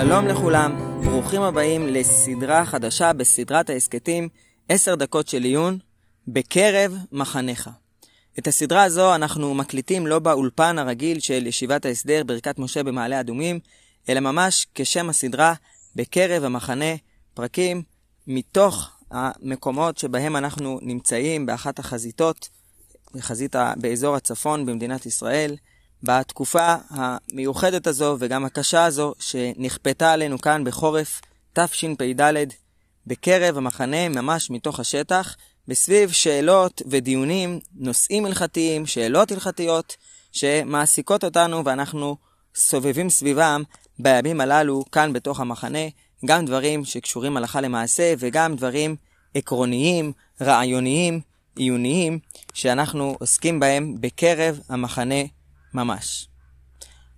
שלום לכולם, ברוכים הבאים לסדרה חדשה בסדרת ההסכתים 10 דקות של עיון בקרב מחניך. את הסדרה הזו אנחנו מקליטים לא באולפן הרגיל של ישיבת ההסדר ברכת משה במעלה אדומים, אלא ממש כשם הסדרה בקרב המחנה, פרקים מתוך המקומות שבהם אנחנו נמצאים באחת החזיתות, בחזית באזור הצפון במדינת ישראל, בתקופה המיוחדת הזו וגם הקשה הזו שנכפתה עלינו כאן בחורף תשפ"ד בקרב המחנה, ממש מתוך השטח, בסביב שאלות ודיונים, נושאים הלכתיים, שאלות הלכתיות, שמעסיקות אותנו ואנחנו סובבים סביבם בימים הללו כאן בתוך המחנה, גם דברים שקשורים הלכה למעשה וגם דברים עקרוניים, רעיוניים, עיוניים, שאנחנו עוסקים בהם בקרב המחנה ממש.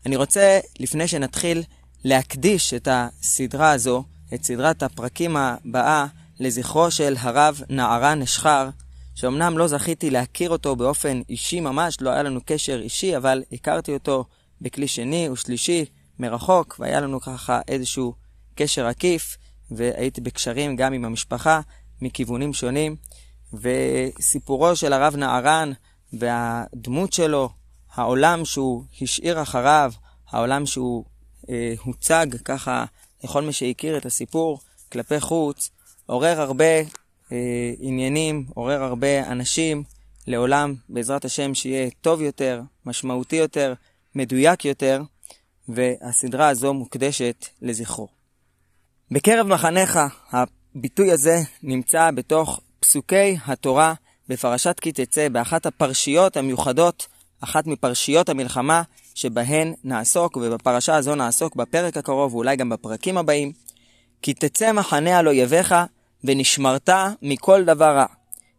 אני רוצה, לפני שנתחיל, להקדיש את הסדרה הזו, את סדרת הפרקים הבאה, לזכרו של הרב נערן אשחר, שאומנם לא זכיתי להכיר אותו באופן אישי ממש, לא היה לנו קשר אישי, אבל הכרתי אותו בכלי שני ושלישי מרחוק, והיה לנו ככה איזשהו קשר עקיף, והייתי בקשרים גם עם המשפחה מכיוונים שונים. וסיפורו של הרב נערן והדמות שלו, העולם שהוא השאיר אחריו, העולם שהוא אה, הוצג ככה לכל מי שהכיר את הסיפור כלפי חוץ, עורר הרבה אה, עניינים, עורר הרבה אנשים לעולם, בעזרת השם, שיהיה טוב יותר, משמעותי יותר, מדויק יותר, והסדרה הזו מוקדשת לזכרו. בקרב מחניך, הביטוי הזה נמצא בתוך פסוקי התורה בפרשת כי תצא, באחת הפרשיות המיוחדות, אחת מפרשיות המלחמה שבהן נעסוק, ובפרשה הזו נעסוק בפרק הקרוב ואולי גם בפרקים הבאים. כי תצא מחנה על אויביך ונשמרת מכל דבר רע.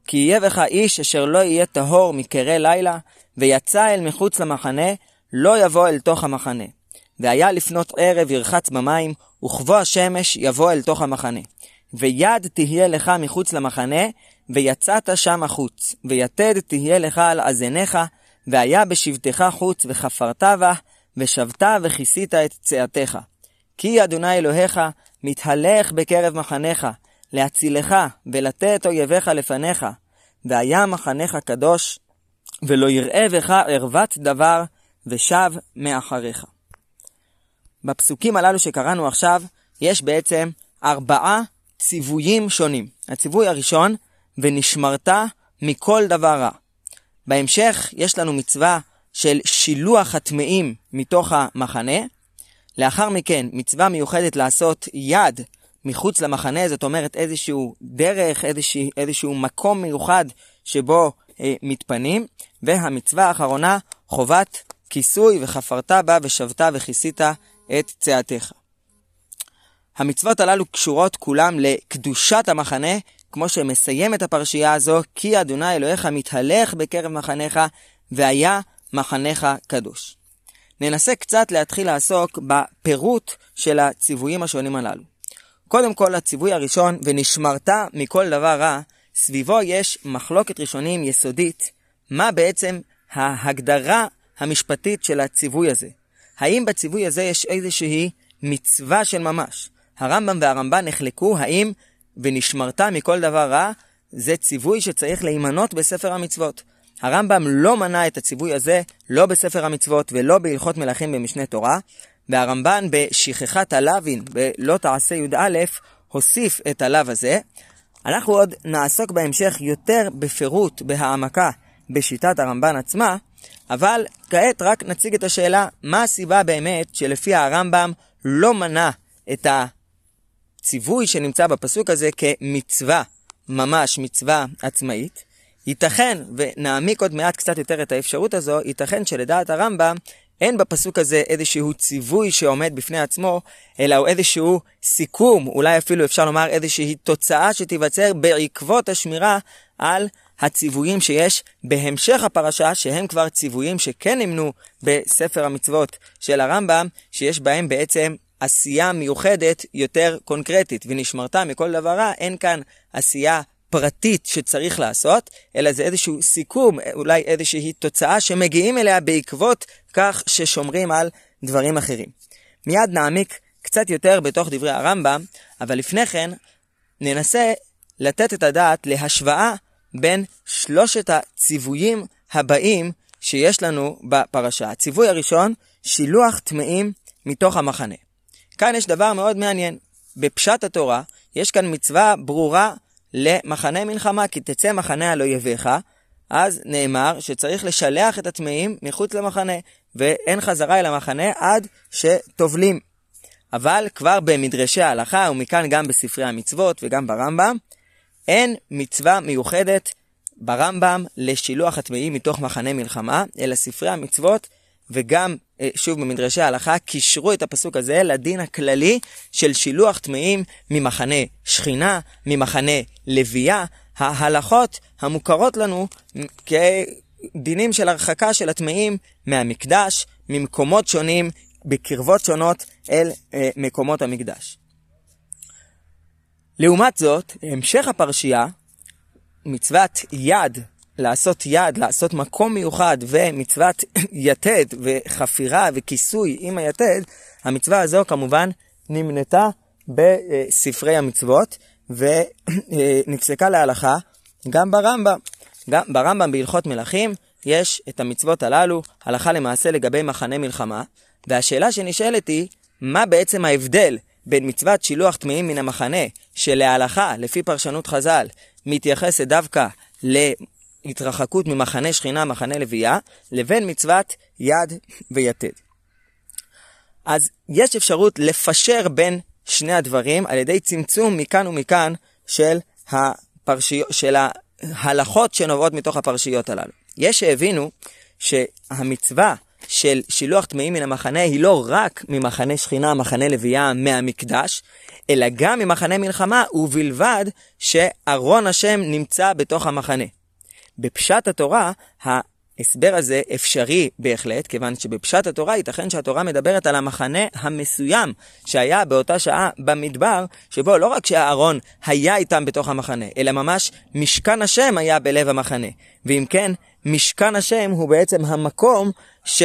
כי יהיה בך איש אשר לא יהיה טהור מקרי לילה, ויצא אל מחוץ למחנה, לא יבוא אל תוך המחנה. והיה לפנות ערב ירחץ במים, וכבוא השמש יבוא אל תוך המחנה. ויד תהיה לך מחוץ למחנה, ויצאת שם החוץ, ויתד תהיה לך על אזניך, והיה בשבתך חוץ, וחפרת בה, ושבת וכיסית את צאתך. כי אדוני אלוהיך מתהלך בקרב מחניך, להצילך ולתת אויביך לפניך, והיה מחניך קדוש, ולא יראה בך ערוות דבר, ושב מאחריך. בפסוקים הללו שקראנו עכשיו, יש בעצם ארבעה ציוויים שונים. הציווי הראשון, ונשמרת מכל דבר רע. בהמשך יש לנו מצווה של שילוח הטמאים מתוך המחנה. לאחר מכן, מצווה מיוחדת לעשות יד מחוץ למחנה, זאת אומרת איזשהו דרך, איזשהו, איזשהו מקום מיוחד שבו אה, מתפנים. והמצווה האחרונה, חובת כיסוי וחפרת בה ושבת וכיסית את צאתך. המצוות הללו קשורות כולם לקדושת המחנה, כמו שמסיים את הפרשייה הזו, כי אדוני אלוהיך מתהלך בקרב מחניך, והיה מחניך קדוש. ננסה קצת להתחיל לעסוק בפירוט של הציוויים השונים הללו. קודם כל, הציווי הראשון, ונשמרת מכל דבר רע, סביבו יש מחלוקת ראשונים יסודית, מה בעצם ההגדרה המשפטית של הציווי הזה. האם בציווי הזה יש איזושהי מצווה של ממש? הרמב"ם והרמב"ן נחלקו האם ונשמרת מכל דבר רע זה ציווי שצריך להימנות בספר המצוות. הרמב"ם לא מנה את הציווי הזה לא בספר המצוות ולא בהלכות מלכים במשנה תורה, והרמב"ן בשכחת הלווין בלא תעשה י"א הוסיף את הלאו הזה. אנחנו עוד נעסוק בהמשך יותר בפירוט, בהעמקה, בשיטת הרמב"ן עצמה, אבל כעת רק נציג את השאלה מה הסיבה באמת שלפי הרמב"ם לא מנה את ה... הציווי שנמצא בפסוק הזה כמצווה, ממש מצווה עצמאית. ייתכן, ונעמיק עוד מעט קצת יותר את האפשרות הזו, ייתכן שלדעת הרמב"ם אין בפסוק הזה איזשהו ציווי שעומד בפני עצמו, אלא הוא איזשהו סיכום, אולי אפילו אפשר לומר איזושהי תוצאה שתיווצר בעקבות השמירה על הציוויים שיש בהמשך הפרשה, שהם כבר ציוויים שכן נמנו בספר המצוות של הרמב"ם, שיש בהם בעצם עשייה מיוחדת יותר קונקרטית, ונשמרת מכל דבר רע, אין כאן עשייה פרטית שצריך לעשות, אלא זה איזשהו סיכום, אולי איזושהי תוצאה שמגיעים אליה בעקבות כך ששומרים על דברים אחרים. מיד נעמיק קצת יותר בתוך דברי הרמב"ם, אבל לפני כן ננסה לתת את הדעת להשוואה בין שלושת הציוויים הבאים שיש לנו בפרשה. הציווי הראשון, שילוח טמאים מתוך המחנה. כאן יש דבר מאוד מעניין. בפשט התורה יש כאן מצווה ברורה למחנה מלחמה, כי תצא מחנה על אויביך, אז נאמר שצריך לשלח את הטמאים מחוץ למחנה, ואין חזרה אל המחנה עד שטובלים. אבל כבר במדרשי ההלכה, ומכאן גם בספרי המצוות וגם ברמב"ם, אין מצווה מיוחדת ברמב"ם לשילוח הטמאים מתוך מחנה מלחמה, אלא ספרי המצוות וגם, שוב, במדרשי ההלכה, קישרו את הפסוק הזה לדין הכללי של שילוח טמאים ממחנה שכינה, ממחנה לוויה, ההלכות המוכרות לנו כדינים של הרחקה של הטמאים מהמקדש, ממקומות שונים, בקרבות שונות אל אה, מקומות המקדש. לעומת זאת, המשך הפרשייה, מצוות יד, לעשות יד, לעשות מקום מיוחד, ומצוות יתד, וחפירה וכיסוי עם היתד, המצווה הזו כמובן נמנתה בספרי המצוות, ונפסקה להלכה גם ברמב"ם. גם ברמב"ם בהלכות מלכים יש את המצוות הללו, הלכה למעשה לגבי מחנה מלחמה, והשאלה שנשאלת היא, מה בעצם ההבדל בין מצוות שילוח טמאים מן המחנה, שלהלכה, לפי פרשנות חז"ל, מתייחסת דווקא להתרחקות ממחנה שכינה, מחנה לוויה, לבין מצוות יד ויתד. אז יש אפשרות לפשר בין שני הדברים על ידי צמצום מכאן ומכאן של, הפרשיות, של ההלכות שנובעות מתוך הפרשיות הללו. יש שהבינו שהמצווה של שילוח טמאים מן המחנה היא לא רק ממחנה שכינה, מחנה לוויה, מהמקדש, אלא גם ממחנה מלחמה, ובלבד שארון השם נמצא בתוך המחנה. בפשט התורה, ההסבר הזה אפשרי בהחלט, כיוון שבפשט התורה ייתכן שהתורה מדברת על המחנה המסוים שהיה באותה שעה במדבר, שבו לא רק שהארון היה איתם בתוך המחנה, אלא ממש משכן השם היה בלב המחנה. ואם כן, משכן השם הוא בעצם המקום ש...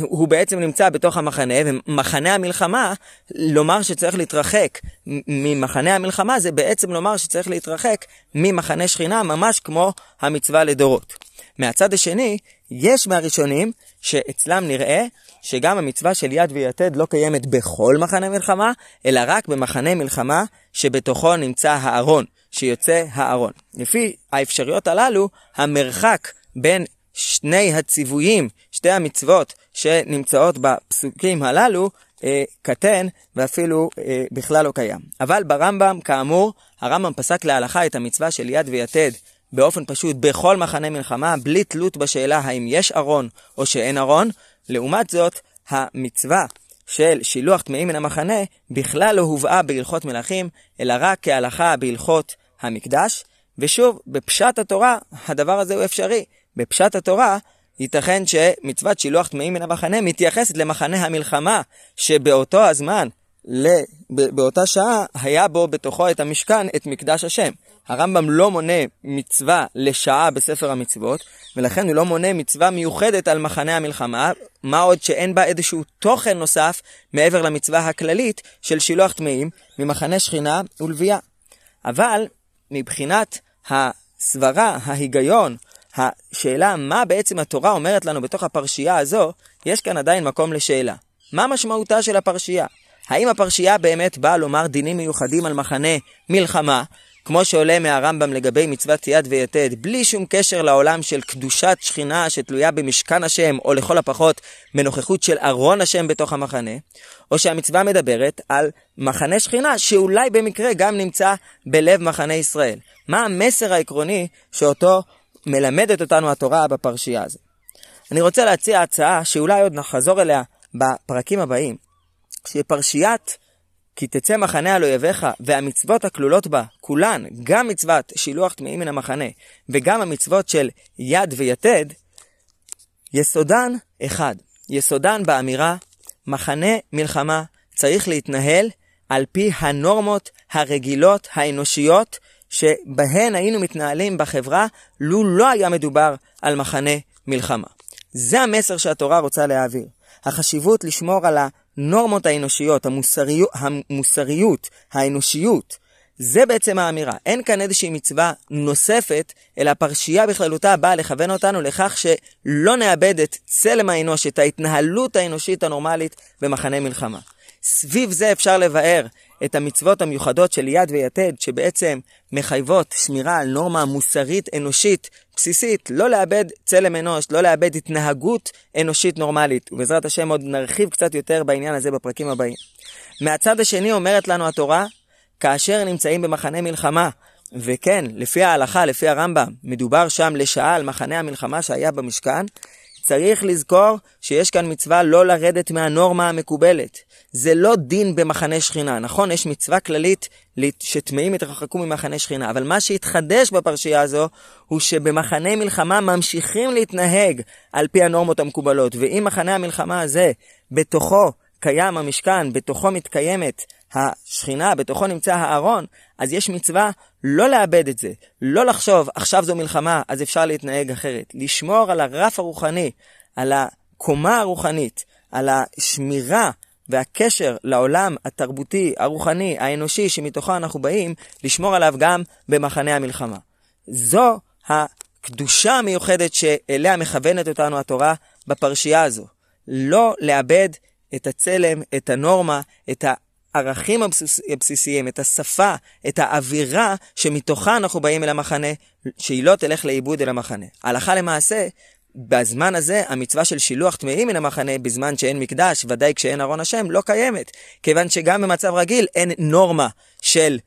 הוא בעצם נמצא בתוך המחנה, ומחנה המלחמה, לומר שצריך להתרחק ממחנה המלחמה, זה בעצם לומר שצריך להתרחק ממחנה שכינה, ממש כמו המצווה לדורות. מהצד השני, יש מהראשונים שאצלם נראה שגם המצווה של יד ויתד לא קיימת בכל מחנה מלחמה, אלא רק במחנה מלחמה שבתוכו נמצא הארון, שיוצא הארון. לפי האפשרויות הללו, המרחק בין שני הציוויים, שתי המצוות שנמצאות בפסוקים הללו, אה, קטן ואפילו אה, בכלל לא קיים. אבל ברמב"ם, כאמור, הרמב"ם פסק להלכה את המצווה של יד ויתד באופן פשוט בכל מחנה מלחמה, בלי תלות בשאלה האם יש ארון או שאין ארון. לעומת זאת, המצווה של שילוח טמאים מן המחנה בכלל לא הובאה בהלכות מלכים, אלא רק כהלכה בהלכות המקדש. ושוב, בפשט התורה הדבר הזה הוא אפשרי. בפשט התורה, ייתכן שמצוות שילוח טמאים מן המחנה מתייחסת למחנה המלחמה, שבאותו הזמן, באותה שעה, היה בו בתוכו את המשכן, את מקדש השם. הרמב"ם לא מונה מצווה לשעה בספר המצוות, ולכן הוא לא מונה מצווה מיוחדת על מחנה המלחמה, מה עוד שאין בה איזשהו תוכן נוסף מעבר למצווה הכללית של שילוח טמאים ממחנה שכינה ולוויה. אבל מבחינת הסברה, ההיגיון, השאלה מה בעצם התורה אומרת לנו בתוך הפרשייה הזו, יש כאן עדיין מקום לשאלה. מה משמעותה של הפרשייה? האם הפרשייה באמת באה לומר דינים מיוחדים על מחנה מלחמה, כמו שעולה מהרמב"ם לגבי מצוות יד ויתד, בלי שום קשר לעולם של קדושת שכינה שתלויה במשכן השם, או לכל הפחות בנוכחות של ארון השם בתוך המחנה, או שהמצווה מדברת על מחנה שכינה שאולי במקרה גם נמצא בלב מחנה ישראל. מה המסר העקרוני שאותו מלמדת אותנו התורה בפרשייה הזו. אני רוצה להציע הצעה שאולי עוד נחזור אליה בפרקים הבאים, שפרשיית כי תצא מחנה על אויביך והמצוות הכלולות בה, כולן, גם מצוות שילוח טמאים מן המחנה וגם המצוות של יד ויתד, יסודן אחד. יסודן באמירה, מחנה מלחמה צריך להתנהל על פי הנורמות הרגילות האנושיות שבהן היינו מתנהלים בחברה, לו לא היה מדובר על מחנה מלחמה. זה המסר שהתורה רוצה להעביר. החשיבות לשמור על הנורמות האנושיות, המוסריות, המוסריות האנושיות, זה בעצם האמירה. אין כאן איזושהי מצווה נוספת, אלא הפרשייה בכללותה באה לכוון אותנו לכך שלא נאבד את צלם האנוש, את ההתנהלות האנושית הנורמלית במחנה מלחמה. סביב זה אפשר לבאר את המצוות המיוחדות של יד ויתד, שבעצם מחייבות שמירה על נורמה מוסרית אנושית בסיסית, לא לאבד צלם אנוש, לא לאבד התנהגות אנושית נורמלית. ובעזרת השם עוד נרחיב קצת יותר בעניין הזה בפרקים הבאים. מהצד השני אומרת לנו התורה, כאשר נמצאים במחנה מלחמה, וכן, לפי ההלכה, לפי הרמב"ם, מדובר שם לשעה על מחנה המלחמה שהיה במשכן, צריך לזכור שיש כאן מצווה לא לרדת מהנורמה המקובלת. זה לא דין במחנה שכינה, נכון? יש מצווה כללית שטמאים יתרחקו ממחנה שכינה, אבל מה שהתחדש בפרשייה הזו, הוא שבמחנה מלחמה ממשיכים להתנהג על פי הנורמות המקובלות, ואם מחנה המלחמה הזה, בתוכו קיים המשכן, בתוכו מתקיימת השכינה, בתוכו נמצא הארון, אז יש מצווה לא לאבד את זה, לא לחשוב עכשיו זו מלחמה, אז אפשר להתנהג אחרת. לשמור על הרף הרוחני, על הקומה הרוחנית, על השמירה והקשר לעולם התרבותי, הרוחני, האנושי, שמתוכו אנחנו באים, לשמור עליו גם במחנה המלחמה. זו הקדושה המיוחדת שאליה מכוונת אותנו התורה בפרשייה הזו. לא לאבד את הצלם, את הנורמה, את הערכים הבסיס, הבסיסיים, את השפה, את האווירה שמתוכה אנחנו באים אל המחנה, שהיא לא תלך לאיבוד אל המחנה. הלכה למעשה, בזמן הזה המצווה של שילוח טמאים מן המחנה בזמן שאין מקדש, ודאי כשאין ארון השם, לא קיימת. כיוון שגם במצב רגיל אין נורמה של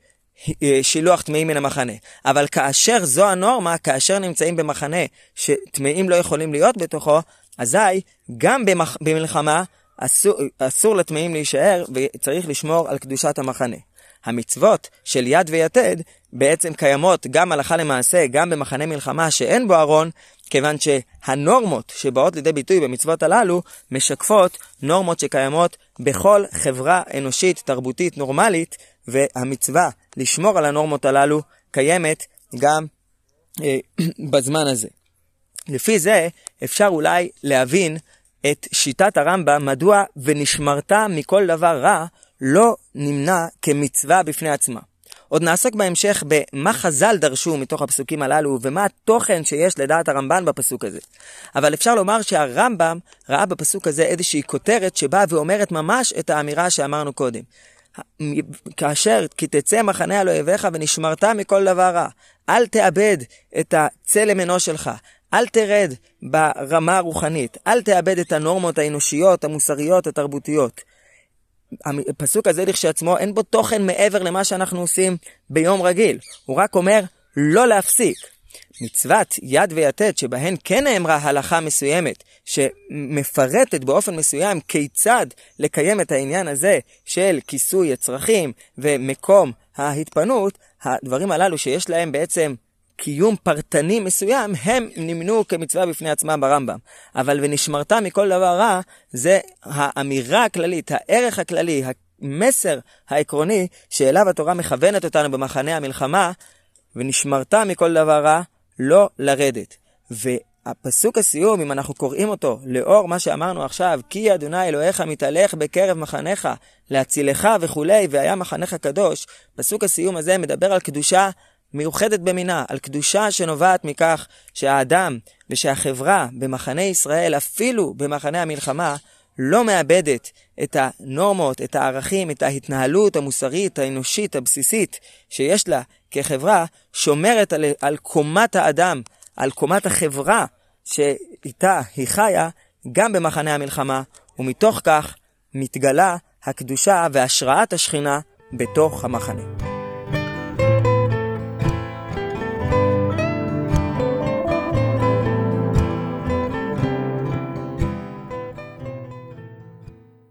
אה, שילוח טמאים מן המחנה. אבל כאשר זו הנורמה, כאשר נמצאים במחנה שטמאים לא יכולים להיות בתוכו, אזי גם במח... במלחמה אסור, אסור לטמאים להישאר וצריך לשמור על קדושת המחנה. המצוות של יד ויתד בעצם קיימות גם הלכה למעשה, גם במחנה מלחמה שאין בו ארון, כיוון שהנורמות שבאות לידי ביטוי במצוות הללו משקפות נורמות שקיימות בכל חברה אנושית תרבותית נורמלית, והמצווה לשמור על הנורמות הללו קיימת גם אה, בזמן הזה. לפי זה אפשר אולי להבין את שיטת הרמב"ם מדוע ונשמרת מכל דבר רע לא נמנע כמצווה בפני עצמה. עוד נעסוק בהמשך במה חז"ל דרשו מתוך הפסוקים הללו ומה התוכן שיש לדעת הרמב"ן בפסוק הזה. אבל אפשר לומר שהרמב"ם ראה בפסוק הזה איזושהי כותרת שבאה ואומרת ממש את האמירה שאמרנו קודם. כאשר כי תצא מחנה על אויביך ונשמרת מכל דבר רע. אל תאבד את הצלם אנוש שלך, אל תרד ברמה הרוחנית, אל תאבד את הנורמות האנושיות, המוסריות, התרבותיות. הפסוק הזה לכשעצמו אין בו תוכן מעבר למה שאנחנו עושים ביום רגיל. הוא רק אומר לא להפסיק. מצוות יד ויתד שבהן כן נאמרה הלכה מסוימת שמפרטת באופן מסוים כיצד לקיים את העניין הזה של כיסוי הצרכים ומקום ההתפנות, הדברים הללו שיש להם בעצם קיום פרטני מסוים, הם נמנו כמצווה בפני עצמם ברמב"ם. אבל ונשמרת מכל דבר רע, זה האמירה הכללית, הערך הכללי, המסר העקרוני שאליו התורה מכוונת אותנו במחנה המלחמה, ונשמרת מכל דבר רע, לא לרדת. והפסוק הסיום, אם אנחנו קוראים אותו, לאור מה שאמרנו עכשיו, כי אדוני אלוהיך מתהלך בקרב מחניך, להצילך וכולי, והיה מחנך קדוש, פסוק הסיום הזה מדבר על קדושה מיוחדת במינה, על קדושה שנובעת מכך שהאדם ושהחברה במחנה ישראל, אפילו במחנה המלחמה, לא מאבדת את הנורמות, את הערכים, את ההתנהלות המוסרית, האנושית, הבסיסית שיש לה כחברה, שומרת על, על קומת האדם, על קומת החברה שאיתה היא חיה, גם במחנה המלחמה, ומתוך כך מתגלה הקדושה והשראת השכינה בתוך המחנה.